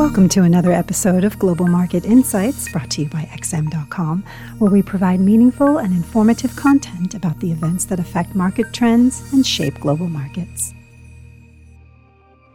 Welcome to another episode of Global Market Insights brought to you by XM.com, where we provide meaningful and informative content about the events that affect market trends and shape global markets.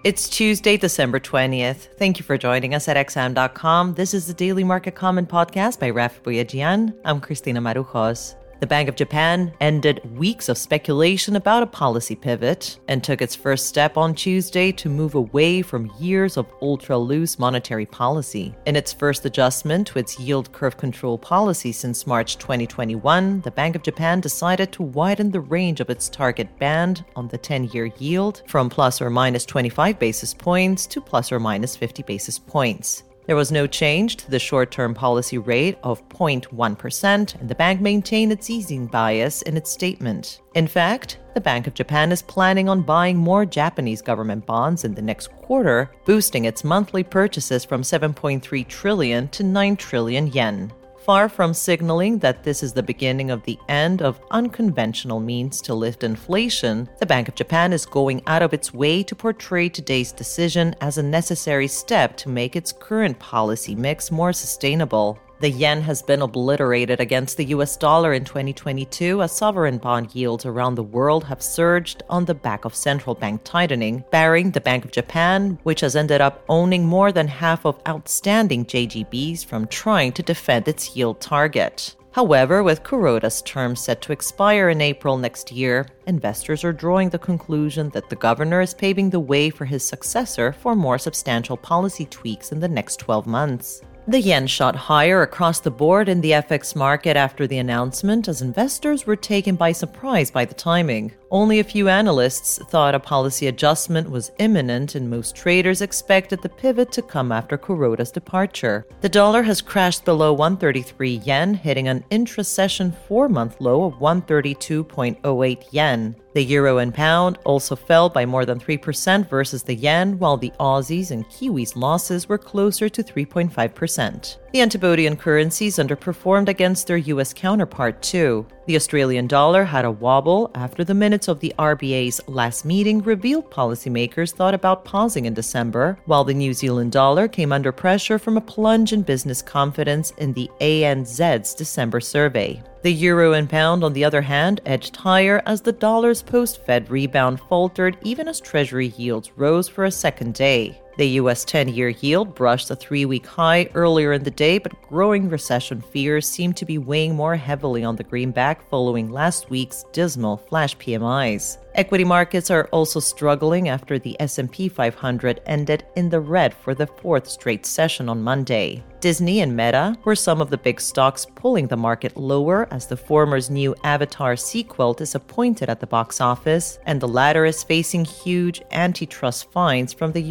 It's Tuesday, December 20th. Thank you for joining us at XM.com. This is the Daily Market Comment podcast by Raffi Boyadjian. I'm Christina Marujos. The Bank of Japan ended weeks of speculation about a policy pivot and took its first step on Tuesday to move away from years of ultra loose monetary policy. In its first adjustment to its yield curve control policy since March 2021, the Bank of Japan decided to widen the range of its target band on the 10 year yield from plus or minus 25 basis points to plus or minus 50 basis points. There was no change to the short term policy rate of 0.1%, and the bank maintained its easing bias in its statement. In fact, the Bank of Japan is planning on buying more Japanese government bonds in the next quarter, boosting its monthly purchases from 7.3 trillion to 9 trillion yen. Far from signaling that this is the beginning of the end of unconventional means to lift inflation, the Bank of Japan is going out of its way to portray today's decision as a necessary step to make its current policy mix more sustainable. The yen has been obliterated against the US dollar in 2022 as sovereign bond yields around the world have surged on the back of central bank tightening, barring the Bank of Japan, which has ended up owning more than half of outstanding JGBs from trying to defend its yield target. However, with Kuroda's term set to expire in April next year, investors are drawing the conclusion that the governor is paving the way for his successor for more substantial policy tweaks in the next 12 months. The yen shot higher across the board in the FX market after the announcement as investors were taken by surprise by the timing. Only a few analysts thought a policy adjustment was imminent, and most traders expected the pivot to come after Kuroda's departure. The dollar has crashed below 133 yen, hitting an intra session four month low of 132.08 yen. The euro and pound also fell by more than 3% versus the yen, while the Aussies and Kiwis' losses were closer to 3.5%. The Antipodean currencies underperformed against their US counterpart, too. The Australian dollar had a wobble after the minutes of the RBA's last meeting revealed policymakers thought about pausing in December, while the New Zealand dollar came under pressure from a plunge in business confidence in the ANZ's December survey. The euro and pound, on the other hand, edged higher as the dollar's post Fed rebound faltered even as Treasury yields rose for a second day. The US 10 year yield brushed a three week high earlier in the day, but growing recession fears seem to be weighing more heavily on the greenback following last week's dismal flash PMIs. Equity markets are also struggling after the S&P 500 ended in the red for the fourth straight session on Monday. Disney and Meta were some of the big stocks pulling the market lower as the former's new Avatar sequel disappointed at the box office, and the latter is facing huge antitrust fines from the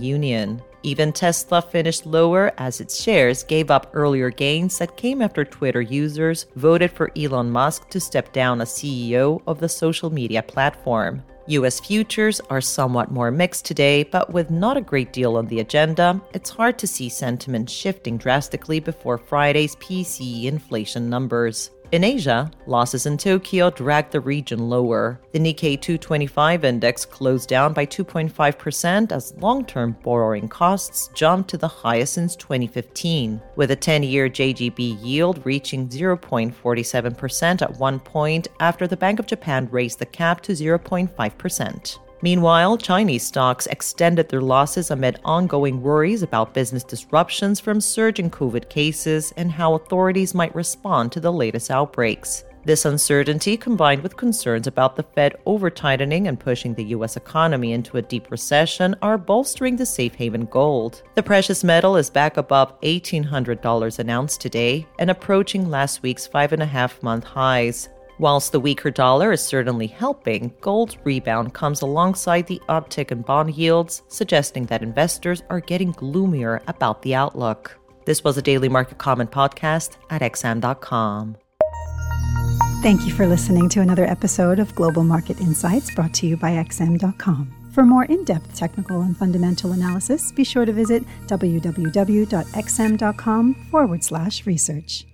Union. Even Tesla finished lower as its shares gave up earlier gains that came after Twitter users voted for Elon Musk to step down as CEO of the social media platform. US futures are somewhat more mixed today, but with not a great deal on the agenda, it's hard to see sentiment shifting drastically before Friday's PCE inflation numbers. In Asia, losses in Tokyo dragged the region lower. The Nikkei 225 index closed down by 2.5% as long term borrowing costs jumped to the highest since 2015, with a 10 year JGB yield reaching 0.47% at one point after the Bank of Japan raised the cap to 0.5%. Meanwhile, Chinese stocks extended their losses amid ongoing worries about business disruptions from surging COVID cases and how authorities might respond to the latest outbreaks. This uncertainty, combined with concerns about the Fed over tightening and pushing the U.S. economy into a deep recession, are bolstering the safe haven gold. The precious metal is back above $1,800 an ounce today and approaching last week's five and a half month highs. Whilst the weaker dollar is certainly helping, gold's rebound comes alongside the uptick in bond yields, suggesting that investors are getting gloomier about the outlook. This was a daily market comment podcast at xm.com. Thank you for listening to another episode of Global Market Insights brought to you by XM.com. For more in depth technical and fundamental analysis, be sure to visit www.xm.com forward slash research.